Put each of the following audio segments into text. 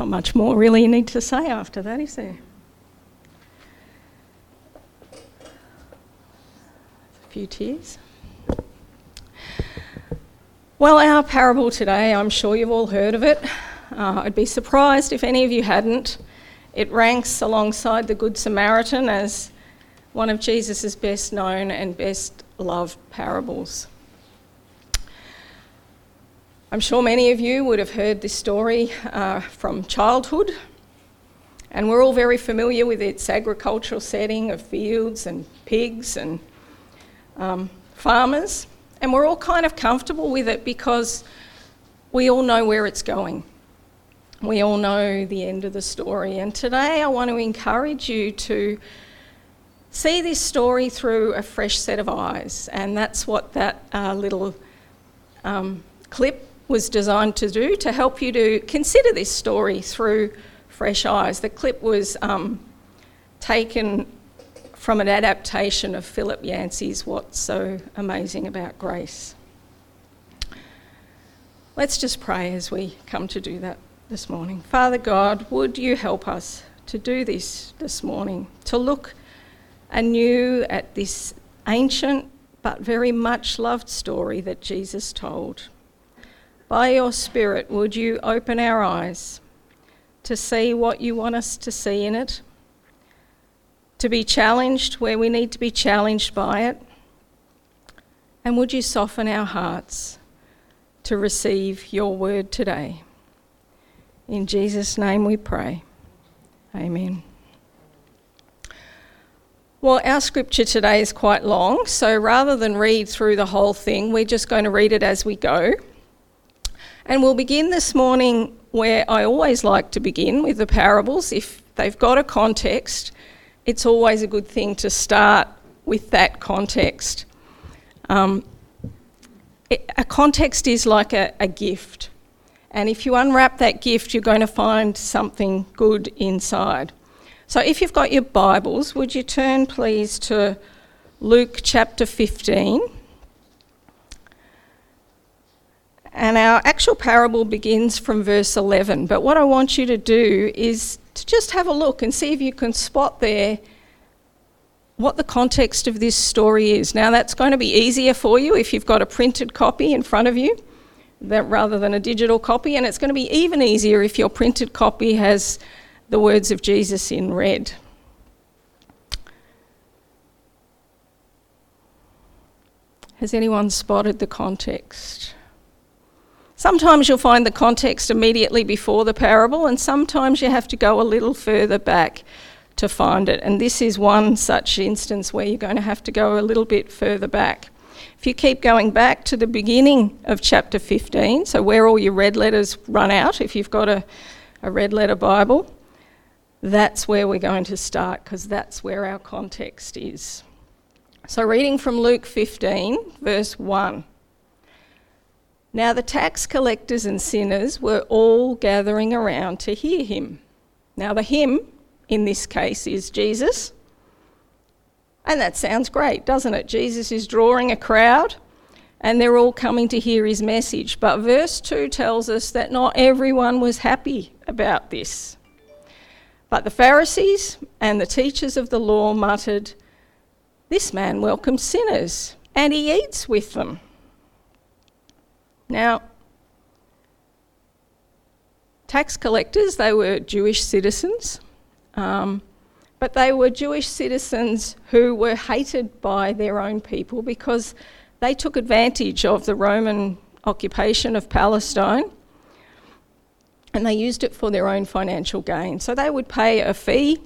Not much more really you need to say after that, is there? A few tears. Well, our parable today, I'm sure you've all heard of it. Uh, I'd be surprised if any of you hadn't. It ranks alongside the Good Samaritan as one of Jesus' best known and best loved parables. I'm sure many of you would have heard this story uh, from childhood, and we're all very familiar with its agricultural setting of fields and pigs and um, farmers, and we're all kind of comfortable with it because we all know where it's going. We all know the end of the story, and today I want to encourage you to see this story through a fresh set of eyes, and that's what that uh, little um, clip was designed to do to help you to consider this story through fresh eyes. The clip was um, taken from an adaptation of Philip Yancey's What's So Amazing About Grace. Let's just pray as we come to do that this morning. Father God, would you help us to do this this morning, to look anew at this ancient but very much loved story that Jesus told. By your Spirit, would you open our eyes to see what you want us to see in it, to be challenged where we need to be challenged by it, and would you soften our hearts to receive your word today? In Jesus' name we pray. Amen. Well, our scripture today is quite long, so rather than read through the whole thing, we're just going to read it as we go. And we'll begin this morning where I always like to begin with the parables. If they've got a context, it's always a good thing to start with that context. Um, a context is like a, a gift. And if you unwrap that gift, you're going to find something good inside. So if you've got your Bibles, would you turn please to Luke chapter 15? And our actual parable begins from verse 11. But what I want you to do is to just have a look and see if you can spot there what the context of this story is. Now, that's going to be easier for you if you've got a printed copy in front of you that, rather than a digital copy, and it's going to be even easier if your printed copy has the words of Jesus in red. Has anyone spotted the context? Sometimes you'll find the context immediately before the parable, and sometimes you have to go a little further back to find it. And this is one such instance where you're going to have to go a little bit further back. If you keep going back to the beginning of chapter 15, so where all your red letters run out, if you've got a, a red letter Bible, that's where we're going to start because that's where our context is. So, reading from Luke 15, verse 1. Now the tax collectors and sinners were all gathering around to hear him. Now, the him in this case is Jesus. And that sounds great, doesn't it? Jesus is drawing a crowd and they're all coming to hear his message. But verse 2 tells us that not everyone was happy about this. But the Pharisees and the teachers of the law muttered, This man welcomes sinners and he eats with them. Now, tax collectors, they were Jewish citizens, um, but they were Jewish citizens who were hated by their own people because they took advantage of the Roman occupation of Palestine and they used it for their own financial gain. So they would pay a fee,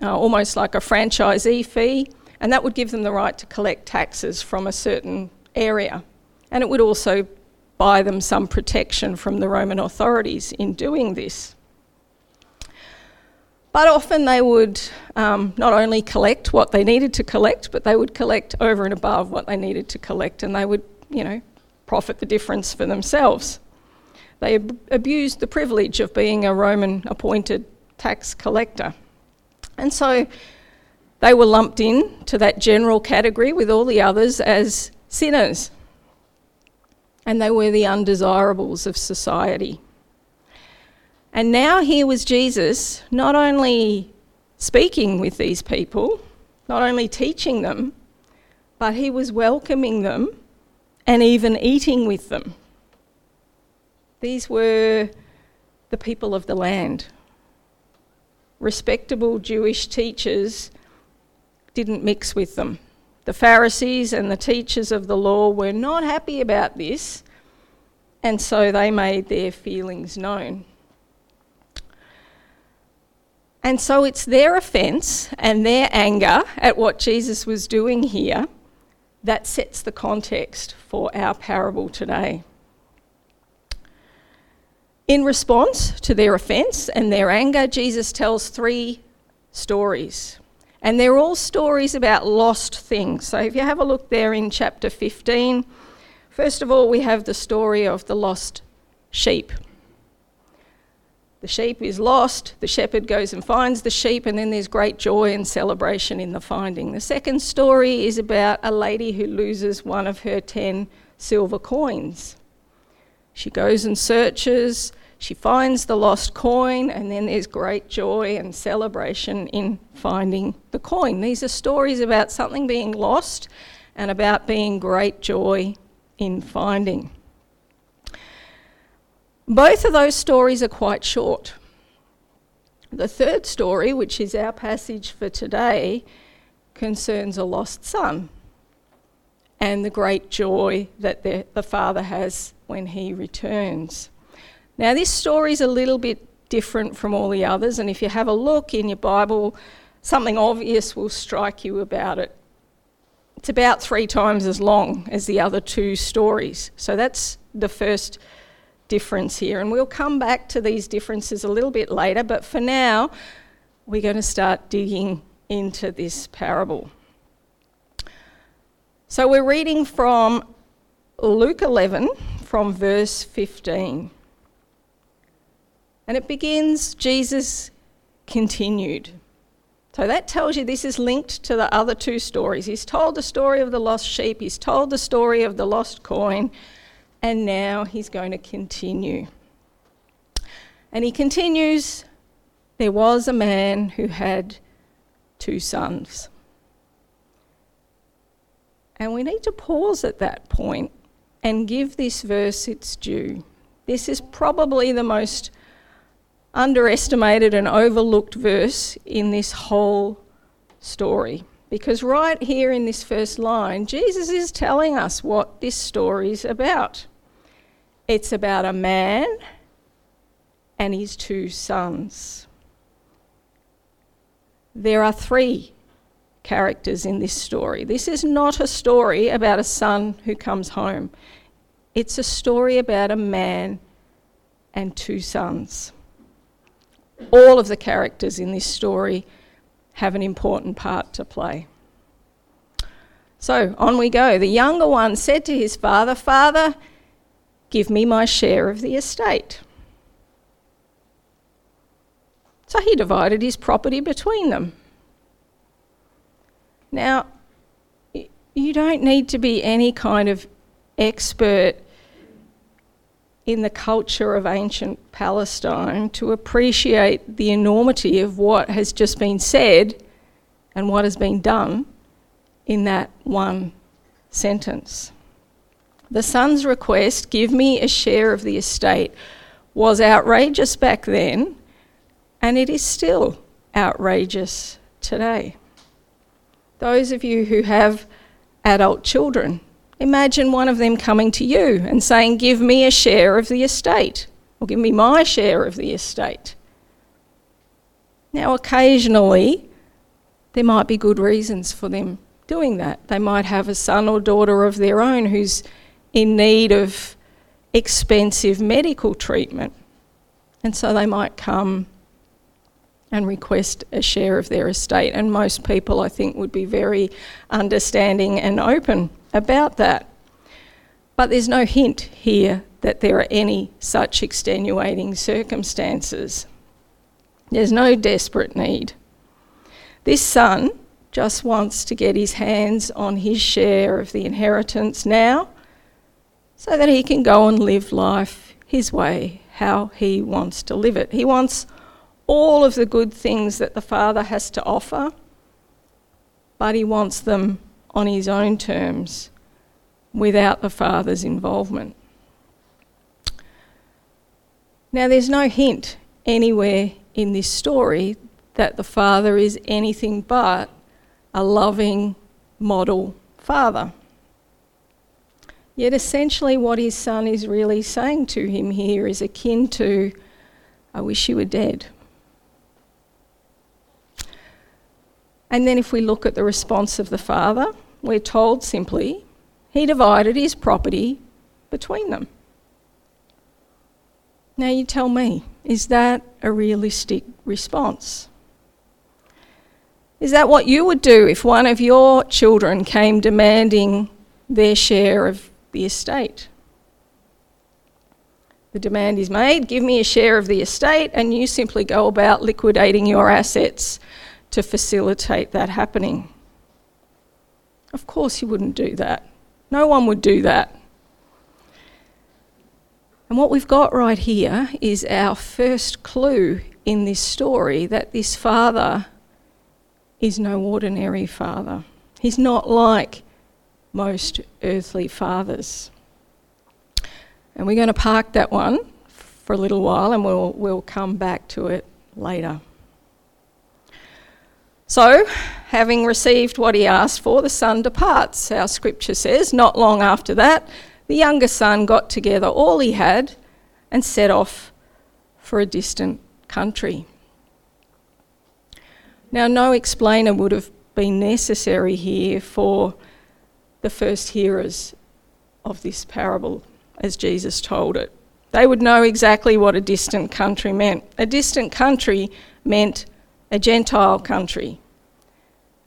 uh, almost like a franchisee fee, and that would give them the right to collect taxes from a certain area. And it would also buy them some protection from the Roman authorities in doing this. But often they would um, not only collect what they needed to collect, but they would collect over and above what they needed to collect, and they would, you know, profit the difference for themselves. They ab- abused the privilege of being a Roman appointed tax collector. And so they were lumped in to that general category with all the others as sinners and they were the undesirables of society. And now here was Jesus not only speaking with these people, not only teaching them, but he was welcoming them and even eating with them. These were the people of the land. Respectable Jewish teachers didn't mix with them. The Pharisees and the teachers of the law were not happy about this, and so they made their feelings known. And so it's their offence and their anger at what Jesus was doing here that sets the context for our parable today. In response to their offence and their anger, Jesus tells three stories. And they're all stories about lost things. So if you have a look there in chapter 15, first of all, we have the story of the lost sheep. The sheep is lost, the shepherd goes and finds the sheep, and then there's great joy and celebration in the finding. The second story is about a lady who loses one of her 10 silver coins. She goes and searches, she finds the lost coin, and then there's great joy and celebration in finding the coin. These are stories about something being lost and about being great joy in finding. Both of those stories are quite short. The third story, which is our passage for today, concerns a lost son and the great joy that the, the father has when he returns. Now, this story is a little bit different from all the others, and if you have a look in your Bible, something obvious will strike you about it. It's about three times as long as the other two stories. So that's the first difference here. And we'll come back to these differences a little bit later, but for now, we're going to start digging into this parable. So we're reading from Luke 11, from verse 15. And it begins, Jesus continued. So that tells you this is linked to the other two stories. He's told the story of the lost sheep, he's told the story of the lost coin, and now he's going to continue. And he continues there was a man who had two sons. And we need to pause at that point and give this verse its due. This is probably the most underestimated and overlooked verse in this whole story. Because right here in this first line, Jesus is telling us what this story is about. It's about a man and his two sons. There are three characters in this story. This is not a story about a son who comes home, it's a story about a man and two sons all of the characters in this story have an important part to play. So on we go. The younger one said to his father, Father, give me my share of the estate. So he divided his property between them. Now, you don't need to be any kind of expert in the culture of ancient Palestine to appreciate the enormity of what has just been said and what has been done in that one sentence. The son's request, give me a share of the estate, was outrageous back then, and it is still outrageous today. Those of you who have adult children Imagine one of them coming to you and saying, Give me a share of the estate, or give me my share of the estate. Now, occasionally, there might be good reasons for them doing that. They might have a son or daughter of their own who's in need of expensive medical treatment, and so they might come and request a share of their estate. And most people, I think, would be very understanding and open about that. But there's no hint here that there are any such extenuating circumstances. There's no desperate need. This son just wants to get his hands on his share of the inheritance now so that he can go and live life his way, how he wants to live it. He wants all of the good things that the Father has to offer, but he wants them on his own terms without the Father's involvement. Now, there's no hint anywhere in this story that the Father is anything but a loving model father. Yet, essentially, what his son is really saying to him here is akin to, I wish you were dead. And then, if we look at the response of the father, we're told simply, he divided his property between them. Now, you tell me, is that a realistic response? Is that what you would do if one of your children came demanding their share of the estate? The demand is made give me a share of the estate, and you simply go about liquidating your assets to facilitate that happening. Of course, you wouldn't do that. No one would do that. And what we've got right here is our first clue in this story that this father is no ordinary father. He's not like most earthly fathers. And we're going to park that one for a little while and we'll, we'll come back to it later. So, having received what he asked for, the son departs. Our scripture says, not long after that, the younger son got together all he had and set off for a distant country. Now, no explainer would have been necessary here for the first hearers of this parable as Jesus told it. They would know exactly what a distant country meant. A distant country meant a Gentile country.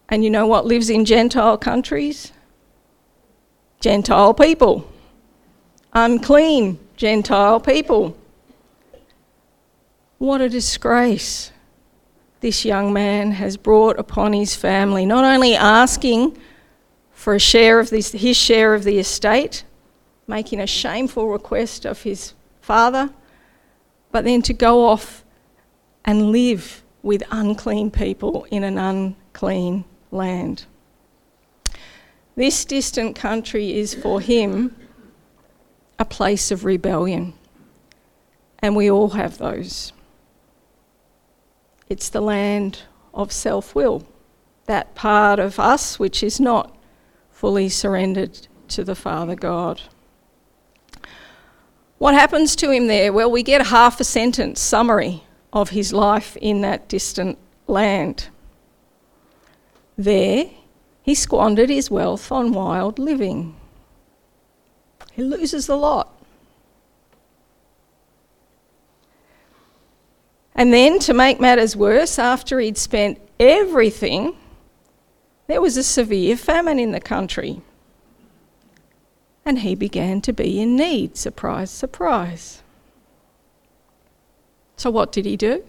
And you know what lives in Gentile countries? Gentile people. Unclean Gentile people. What a disgrace this young man has brought upon his family, not only asking for a share of this, his share of the estate, making a shameful request of his father, but then to go off and live with unclean people in an unclean land. This distant country is for him a place of rebellion, and we all have those. It's the land of self will, that part of us which is not fully surrendered to the Father God. What happens to him there? Well, we get half a sentence summary of his life in that distant land. There, he squandered his wealth on wild living. He loses the lot. And then, to make matters worse, after he'd spent everything, there was a severe famine in the country. And he began to be in need. Surprise, surprise. So, what did he do?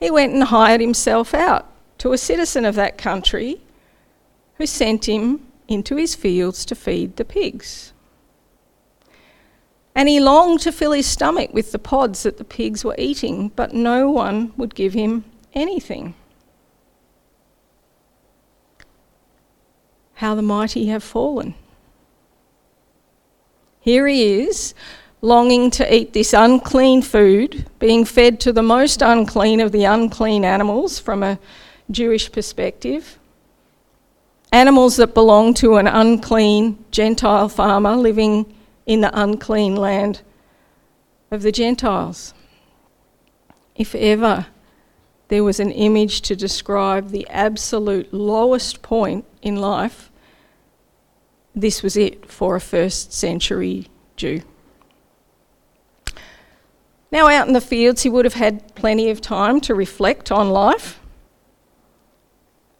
He went and hired himself out to a citizen of that country who sent him into his fields to feed the pigs. And he longed to fill his stomach with the pods that the pigs were eating, but no one would give him anything. How the mighty have fallen. Here he is, longing to eat this unclean food, being fed to the most unclean of the unclean animals from a Jewish perspective. Animals that belong to an unclean Gentile farmer living in the unclean land of the Gentiles. If ever there was an image to describe the absolute lowest point in life, this was it for a first century Jew. Now, out in the fields, he would have had plenty of time to reflect on life.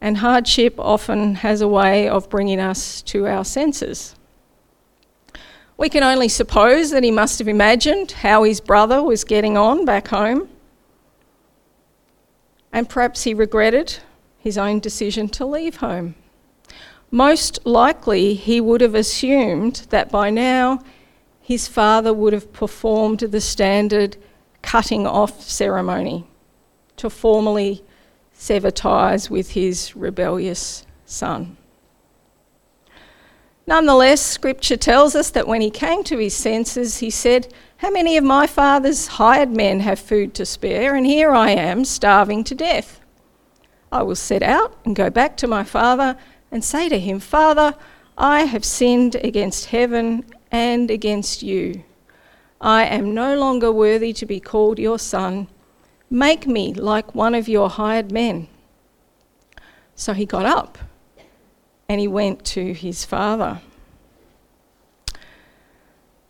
And hardship often has a way of bringing us to our senses. We can only suppose that he must have imagined how his brother was getting on back home. And perhaps he regretted his own decision to leave home. Most likely, he would have assumed that by now his father would have performed the standard cutting off ceremony to formally sever ties with his rebellious son. Nonetheless, scripture tells us that when he came to his senses, he said, How many of my father's hired men have food to spare, and here I am starving to death? I will set out and go back to my father and say to him, Father, I have sinned against heaven and against you. I am no longer worthy to be called your son. Make me like one of your hired men. So he got up and he went to his father.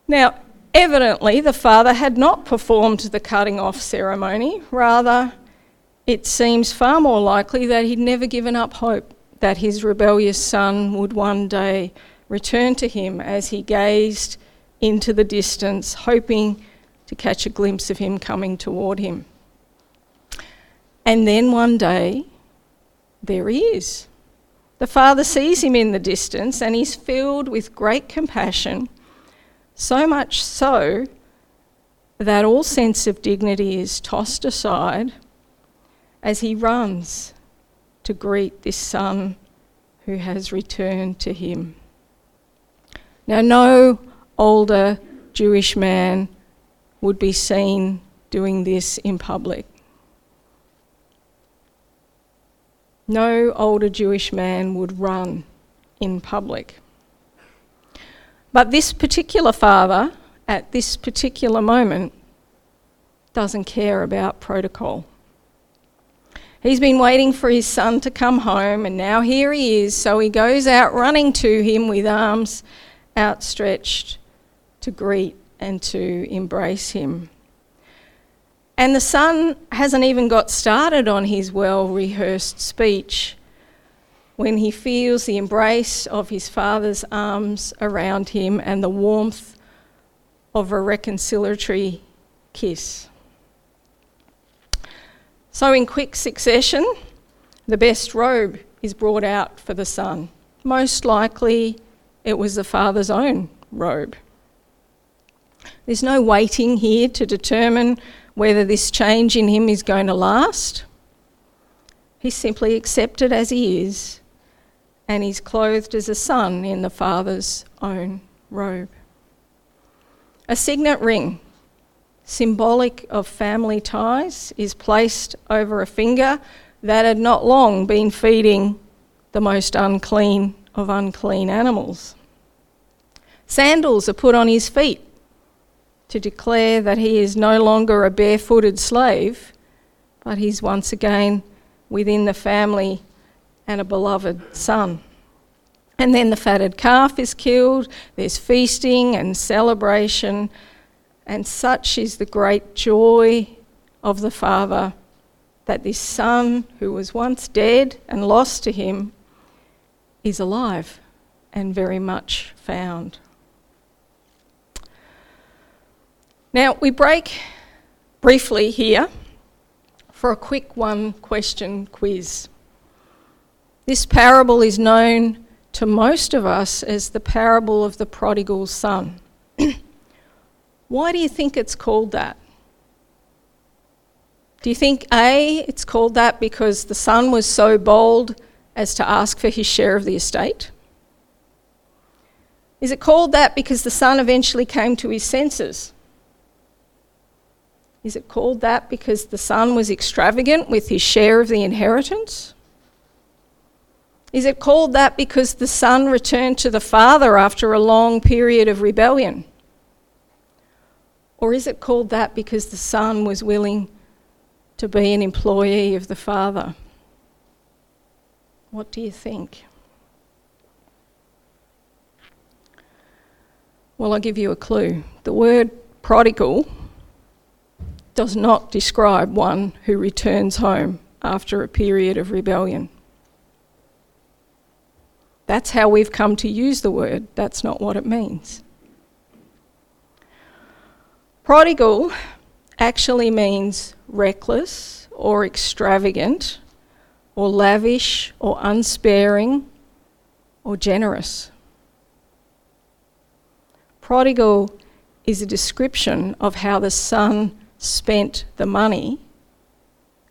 Now, evidently, the father had not performed the cutting off ceremony. Rather, it seems far more likely that he'd never given up hope that his rebellious son would one day return to him as he gazed into the distance, hoping to catch a glimpse of him coming toward him. And then one day, there he is. The father sees him in the distance and he's filled with great compassion, so much so that all sense of dignity is tossed aside as he runs to greet this son who has returned to him. Now, no older Jewish man would be seen doing this in public. No older Jewish man would run in public. But this particular father, at this particular moment, doesn't care about protocol. He's been waiting for his son to come home, and now here he is. So he goes out running to him with arms outstretched to greet and to embrace him. And the son hasn't even got started on his well rehearsed speech when he feels the embrace of his father's arms around him and the warmth of a reconciliatory kiss. So, in quick succession, the best robe is brought out for the son. Most likely, it was the father's own robe. There's no waiting here to determine whether this change in him is going to last. He's simply accepted as he is, and he's clothed as a son in the Father's own robe. A signet ring, symbolic of family ties, is placed over a finger that had not long been feeding the most unclean of unclean animals. Sandals are put on his feet to declare that he is no longer a barefooted slave, but he's once again within the family and a beloved son. And then the fatted calf is killed, there's feasting and celebration, and such is the great joy of the Father that this son who was once dead and lost to him is alive and very much found. Now, we break briefly here for a quick one question quiz. This parable is known to most of us as the parable of the prodigal son. Why do you think it's called that? Do you think A, it's called that because the son was so bold as to ask for his share of the estate? Is it called that because the son eventually came to his senses? Is it called that because the son was extravagant with his share of the inheritance? Is it called that because the son returned to the father after a long period of rebellion? Or is it called that because the son was willing to be an employee of the father? What do you think? Well, I'll give you a clue. The word prodigal does not describe one who returns home after a period of rebellion. That's how we've come to use the word, that's not what it means. Prodigal actually means reckless or extravagant or lavish or unsparing or generous. Prodigal is a description of how the son spent the money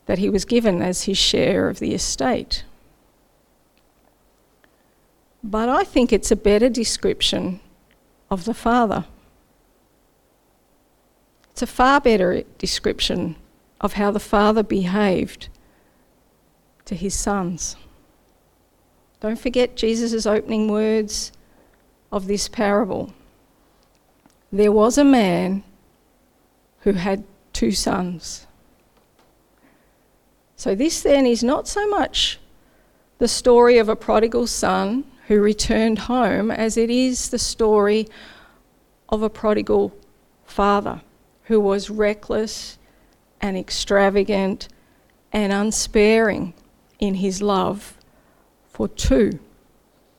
that he was given as his share of the estate. But I think it's a better description of the father. It's a far better description of how the father behaved to his sons. Don't forget Jesus' opening words of this parable. There was a man who had two sons. So, this then is not so much the story of a prodigal son who returned home as it is the story of a prodigal father who was reckless and extravagant and unsparing in his love for two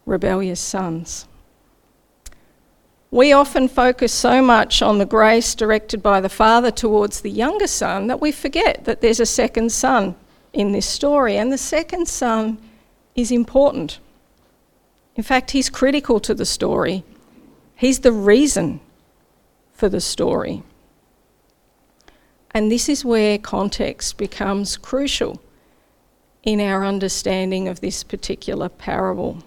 rebellious sons. We often focus so much on the grace directed by the father towards the younger son that we forget that there's a second son in this story, and the second son is important. In fact, he's critical to the story, he's the reason for the story. And this is where context becomes crucial in our understanding of this particular parable.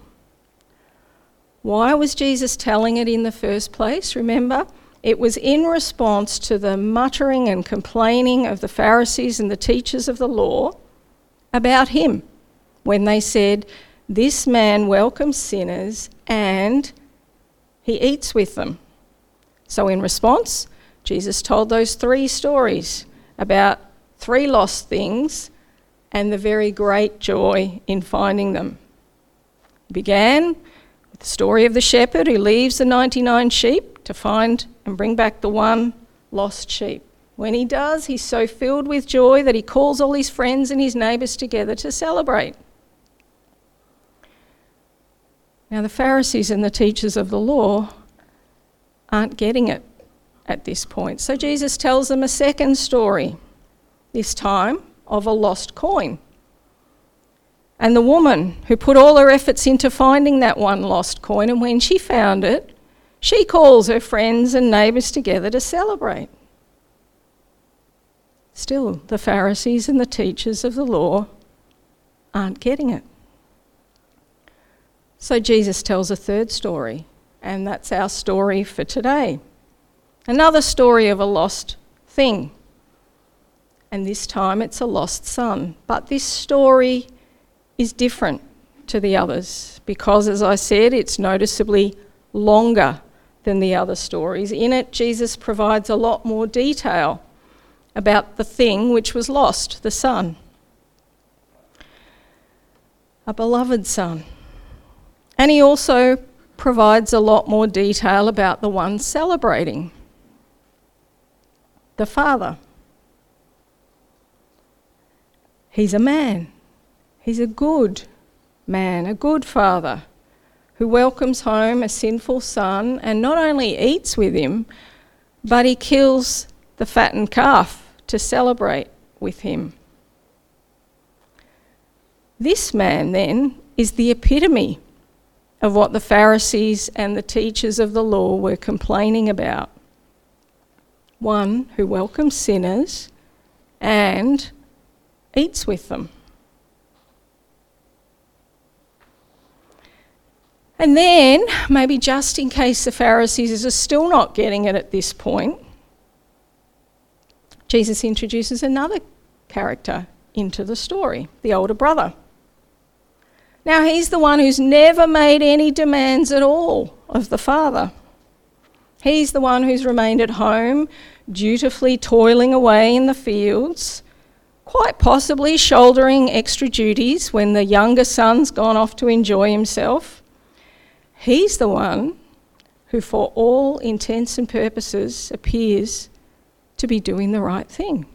Why was Jesus telling it in the first place? Remember, it was in response to the muttering and complaining of the Pharisees and the teachers of the law about him when they said, This man welcomes sinners and he eats with them. So, in response, Jesus told those three stories about three lost things and the very great joy in finding them. He began the story of the shepherd who leaves the 99 sheep to find and bring back the one lost sheep. When he does, he's so filled with joy that he calls all his friends and his neighbours together to celebrate. Now, the Pharisees and the teachers of the law aren't getting it at this point. So Jesus tells them a second story, this time of a lost coin. And the woman who put all her efforts into finding that one lost coin, and when she found it, she calls her friends and neighbours together to celebrate. Still, the Pharisees and the teachers of the law aren't getting it. So Jesus tells a third story, and that's our story for today. Another story of a lost thing. And this time it's a lost son. But this story is different to the others because, as I said, it's noticeably longer than the other stories. In it, Jesus provides a lot more detail about the thing which was lost, the son. A beloved son. And he also provides a lot more detail about the one celebrating the Father. He's a man. He's a good man, a good father who welcomes home a sinful son and not only eats with him, but he kills the fattened calf to celebrate with him. This man, then, is the epitome of what the Pharisees and the teachers of the law were complaining about one who welcomes sinners and eats with them. And then, maybe just in case the Pharisees are still not getting it at this point, Jesus introduces another character into the story the older brother. Now, he's the one who's never made any demands at all of the father. He's the one who's remained at home, dutifully toiling away in the fields, quite possibly shouldering extra duties when the younger son's gone off to enjoy himself. He's the one who, for all intents and purposes, appears to be doing the right thing.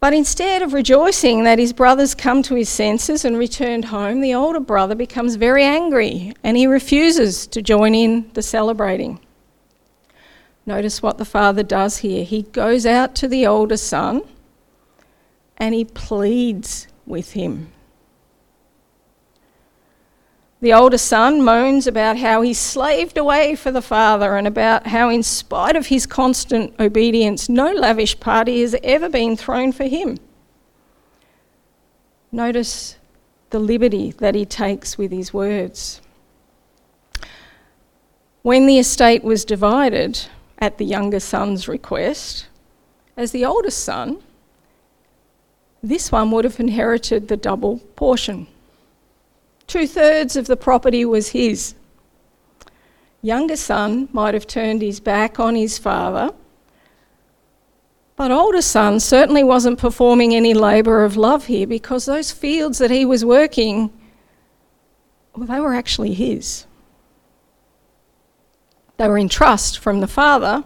But instead of rejoicing that his brothers come to his senses and returned home, the older brother becomes very angry and he refuses to join in the celebrating. Notice what the father does here. He goes out to the older son and he pleads with him. The older son moans about how he slaved away for the father and about how, in spite of his constant obedience, no lavish party has ever been thrown for him. Notice the liberty that he takes with his words. When the estate was divided at the younger son's request, as the oldest son, this one would have inherited the double portion. Two thirds of the property was his. Younger son might have turned his back on his father, but older son certainly wasn't performing any labour of love here because those fields that he was working, well, they were actually his. They were in trust from the father,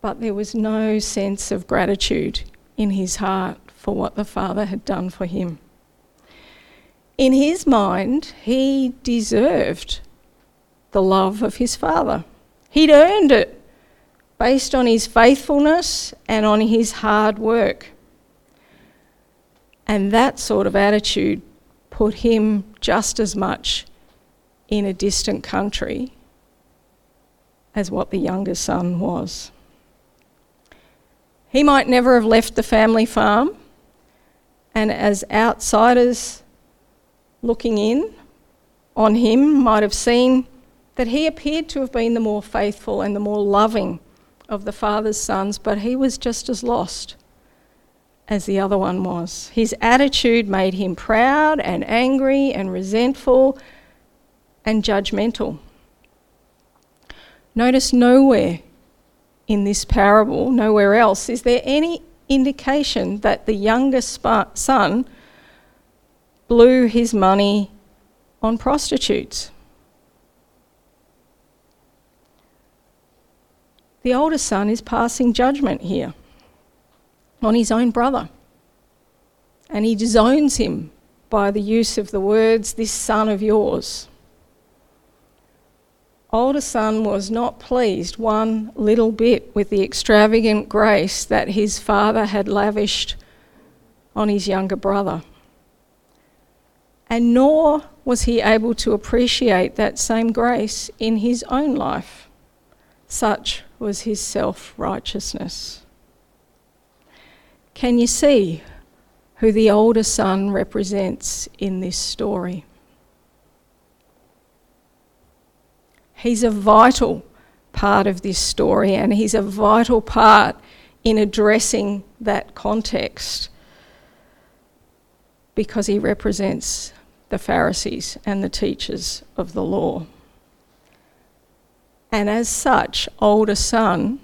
but there was no sense of gratitude in his heart for what the father had done for him in his mind, he deserved the love of his father. He'd earned it based on his faithfulness and on his hard work. And that sort of attitude put him just as much in a distant country as what the younger son was. He might never have left the family farm, and as outsiders looking in on him might have seen that he appeared to have been the more faithful and the more loving of the father's sons, but he was just as lost as the other one was. His attitude made him proud and angry and resentful and judgmental. Notice nowhere in this parable, nowhere else, is there any indication that the younger son blew his money on prostitutes. The older son is passing judgment here on his own brother. And he disowns him by the use of the words, This son of yours. Older son was not pleased one little bit with the extravagant grace that his father had lavished on his younger brother and nor was he able to appreciate that same grace in his own life. Such was his self righteousness. Can you see who the older son represents in this story? He's a vital part of this story, and he's a vital part in addressing that context because he represents the Pharisees and the teachers of the law. And as such, older son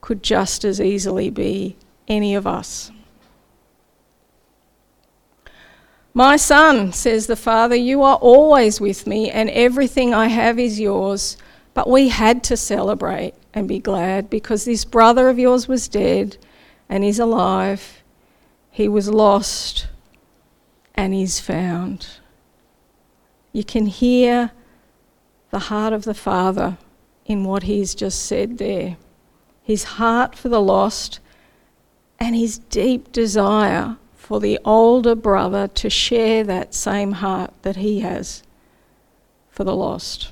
could just as easily be any of us. My son, says the father, you are always with me, and everything I have is yours. But we had to celebrate and be glad because this brother of yours was dead and is alive. He was lost and is found. You can hear the heart of the Father in what he's just said there. His heart for the lost and his deep desire for the older brother to share that same heart that he has for the lost.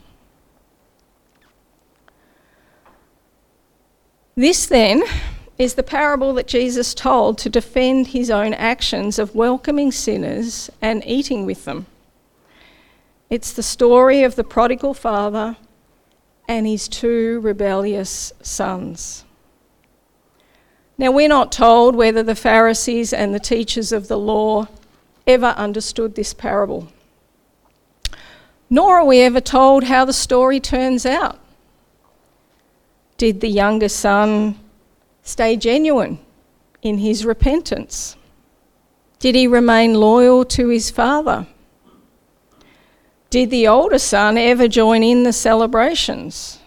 This then is the parable that Jesus told to defend his own actions of welcoming sinners and eating with them. It's the story of the prodigal father and his two rebellious sons. Now, we're not told whether the Pharisees and the teachers of the law ever understood this parable, nor are we ever told how the story turns out. Did the younger son stay genuine in his repentance? Did he remain loyal to his father? Did the older son ever join in the celebrations?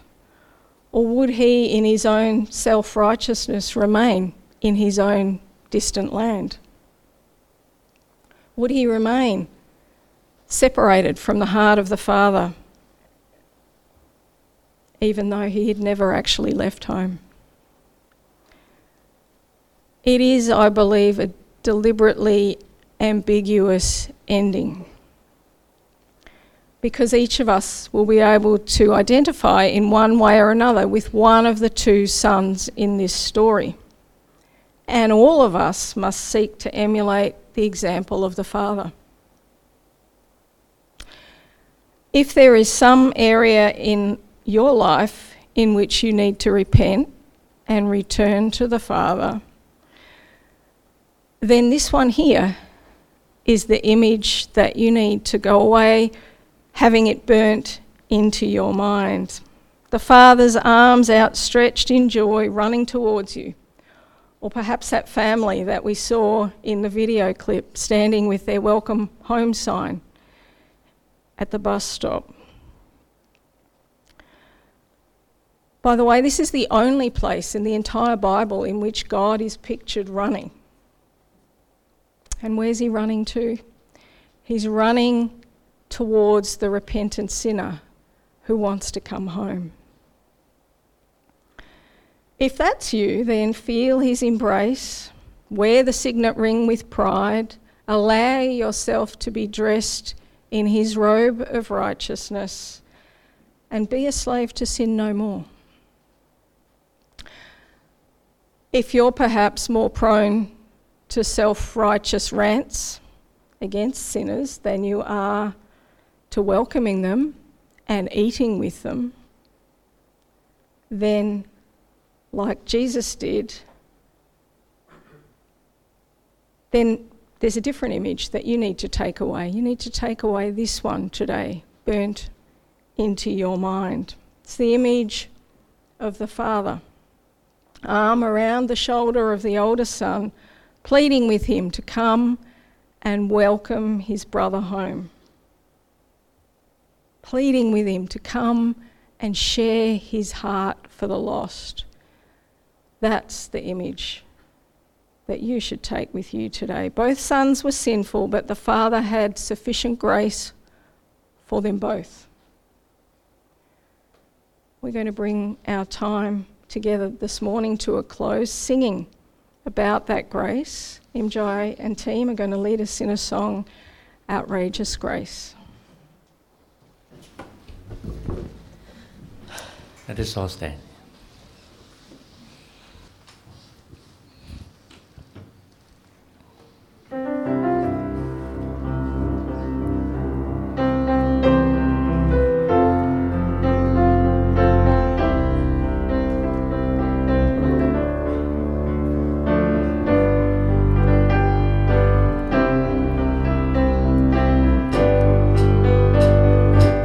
Or would he, in his own self righteousness, remain in his own distant land? Would he remain separated from the heart of the Father, even though he had never actually left home? It is, I believe, a deliberately ambiguous ending. Because each of us will be able to identify in one way or another with one of the two sons in this story. And all of us must seek to emulate the example of the Father. If there is some area in your life in which you need to repent and return to the Father, then this one here is the image that you need to go away having it burnt into your mind. The Father's arms outstretched in joy, running towards you. Or perhaps that family that we saw in the video clip standing with their welcome home sign at the bus stop. By the way, this is the only place in the entire Bible in which God is pictured running. And where's he running to? He's running towards the repentant sinner who wants to come home. If that's you, then feel his embrace, wear the signet ring with pride, allow yourself to be dressed in his robe of righteousness, and be a slave to sin no more. If you're perhaps more prone to self righteous rants against sinners than you are to welcoming them and eating with them, then, like Jesus did, then there's a different image that you need to take away. You need to take away this one today, burnt into your mind. It's the image of the Father, arm around the shoulder of the older son, pleading with him to come and welcome his brother home pleading with him to come and share his heart for the lost. That's the image that you should take with you today. Both sons were sinful, but the Father had sufficient grace for them both. We're going to bring our time together this morning to a close, singing about that grace. MJ and team are going to lead us in a song, Outrageous Grace. Let us all stand.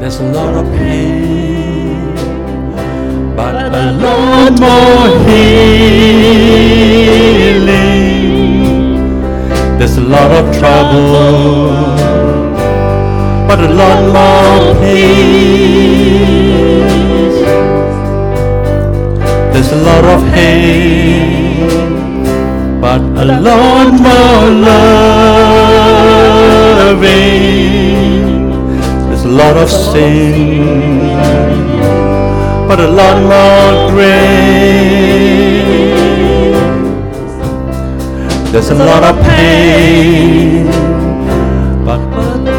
There's a lot of pain, a lot more healing. There's a lot of trouble, but a lot more peace. There's a lot of hate, but a lot more loving. There's a lot of sin, but a lot more grace. There's a lot of pain, but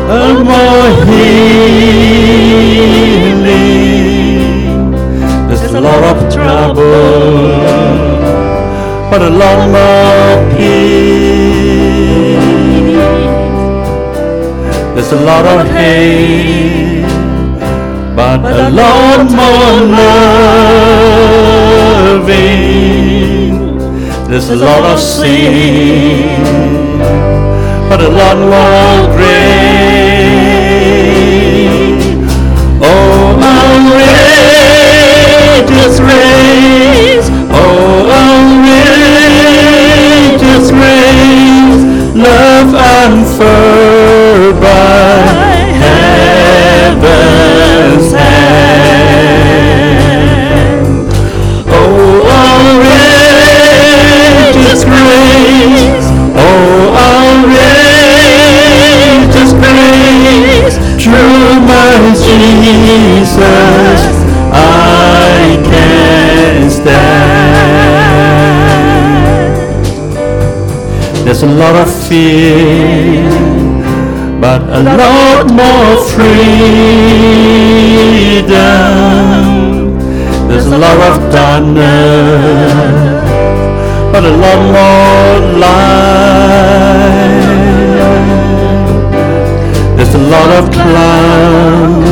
a more healing. There's a lot of trouble, but a lot more peace. There's a lot of hate, but a lot more loving. There's a lot of sin, but a lot more oh, grace. Oh, outrageous grace. Oh, outrageous grace. Love unfurled There's a lot of fear, but a lot more freedom. There's a lot of darkness, but a lot more light. There's a lot of cloud,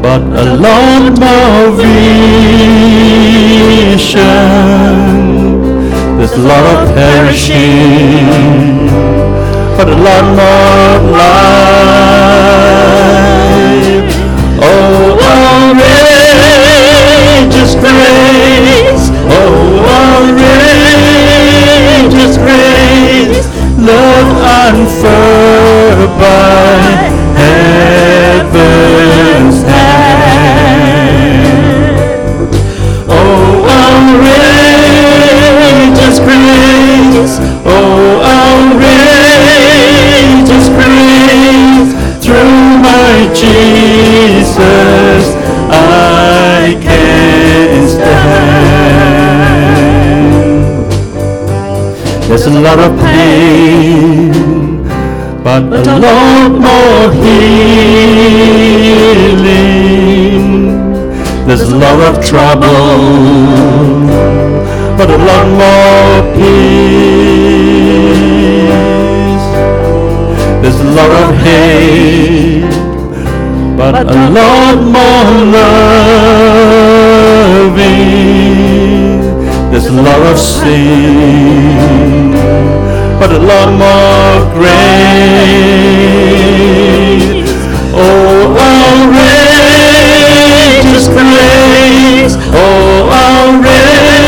but a lot more vision. There's love of perishing, but a lot more life. Oh, outrageous grace. Oh, outrageous grace. Love unfurled There's a lot of trouble, but a lot more peace. There's a lot of hate, but a lot more loving. There's a lot of sin, but a lot more grace. Oh, grace. Oh, outrageous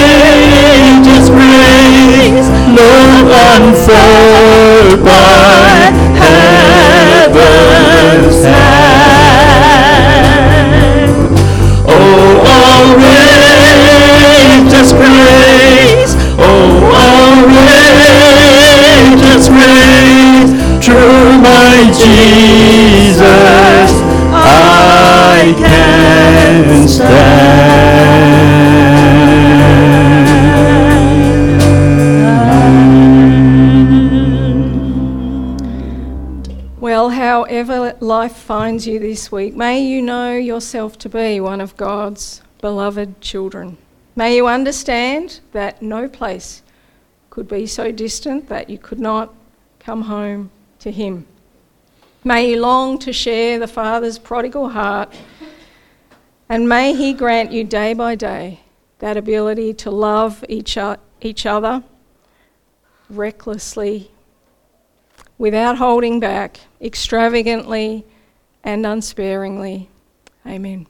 grace. Love unfurled by you this week, may you know yourself to be one of God's beloved children. May you understand that no place could be so distant that you could not come home to Him. May you long to share the Father's prodigal heart, and may He grant you day by day that ability to love each, each other recklessly, without holding back, extravagantly and unsparingly. Amen.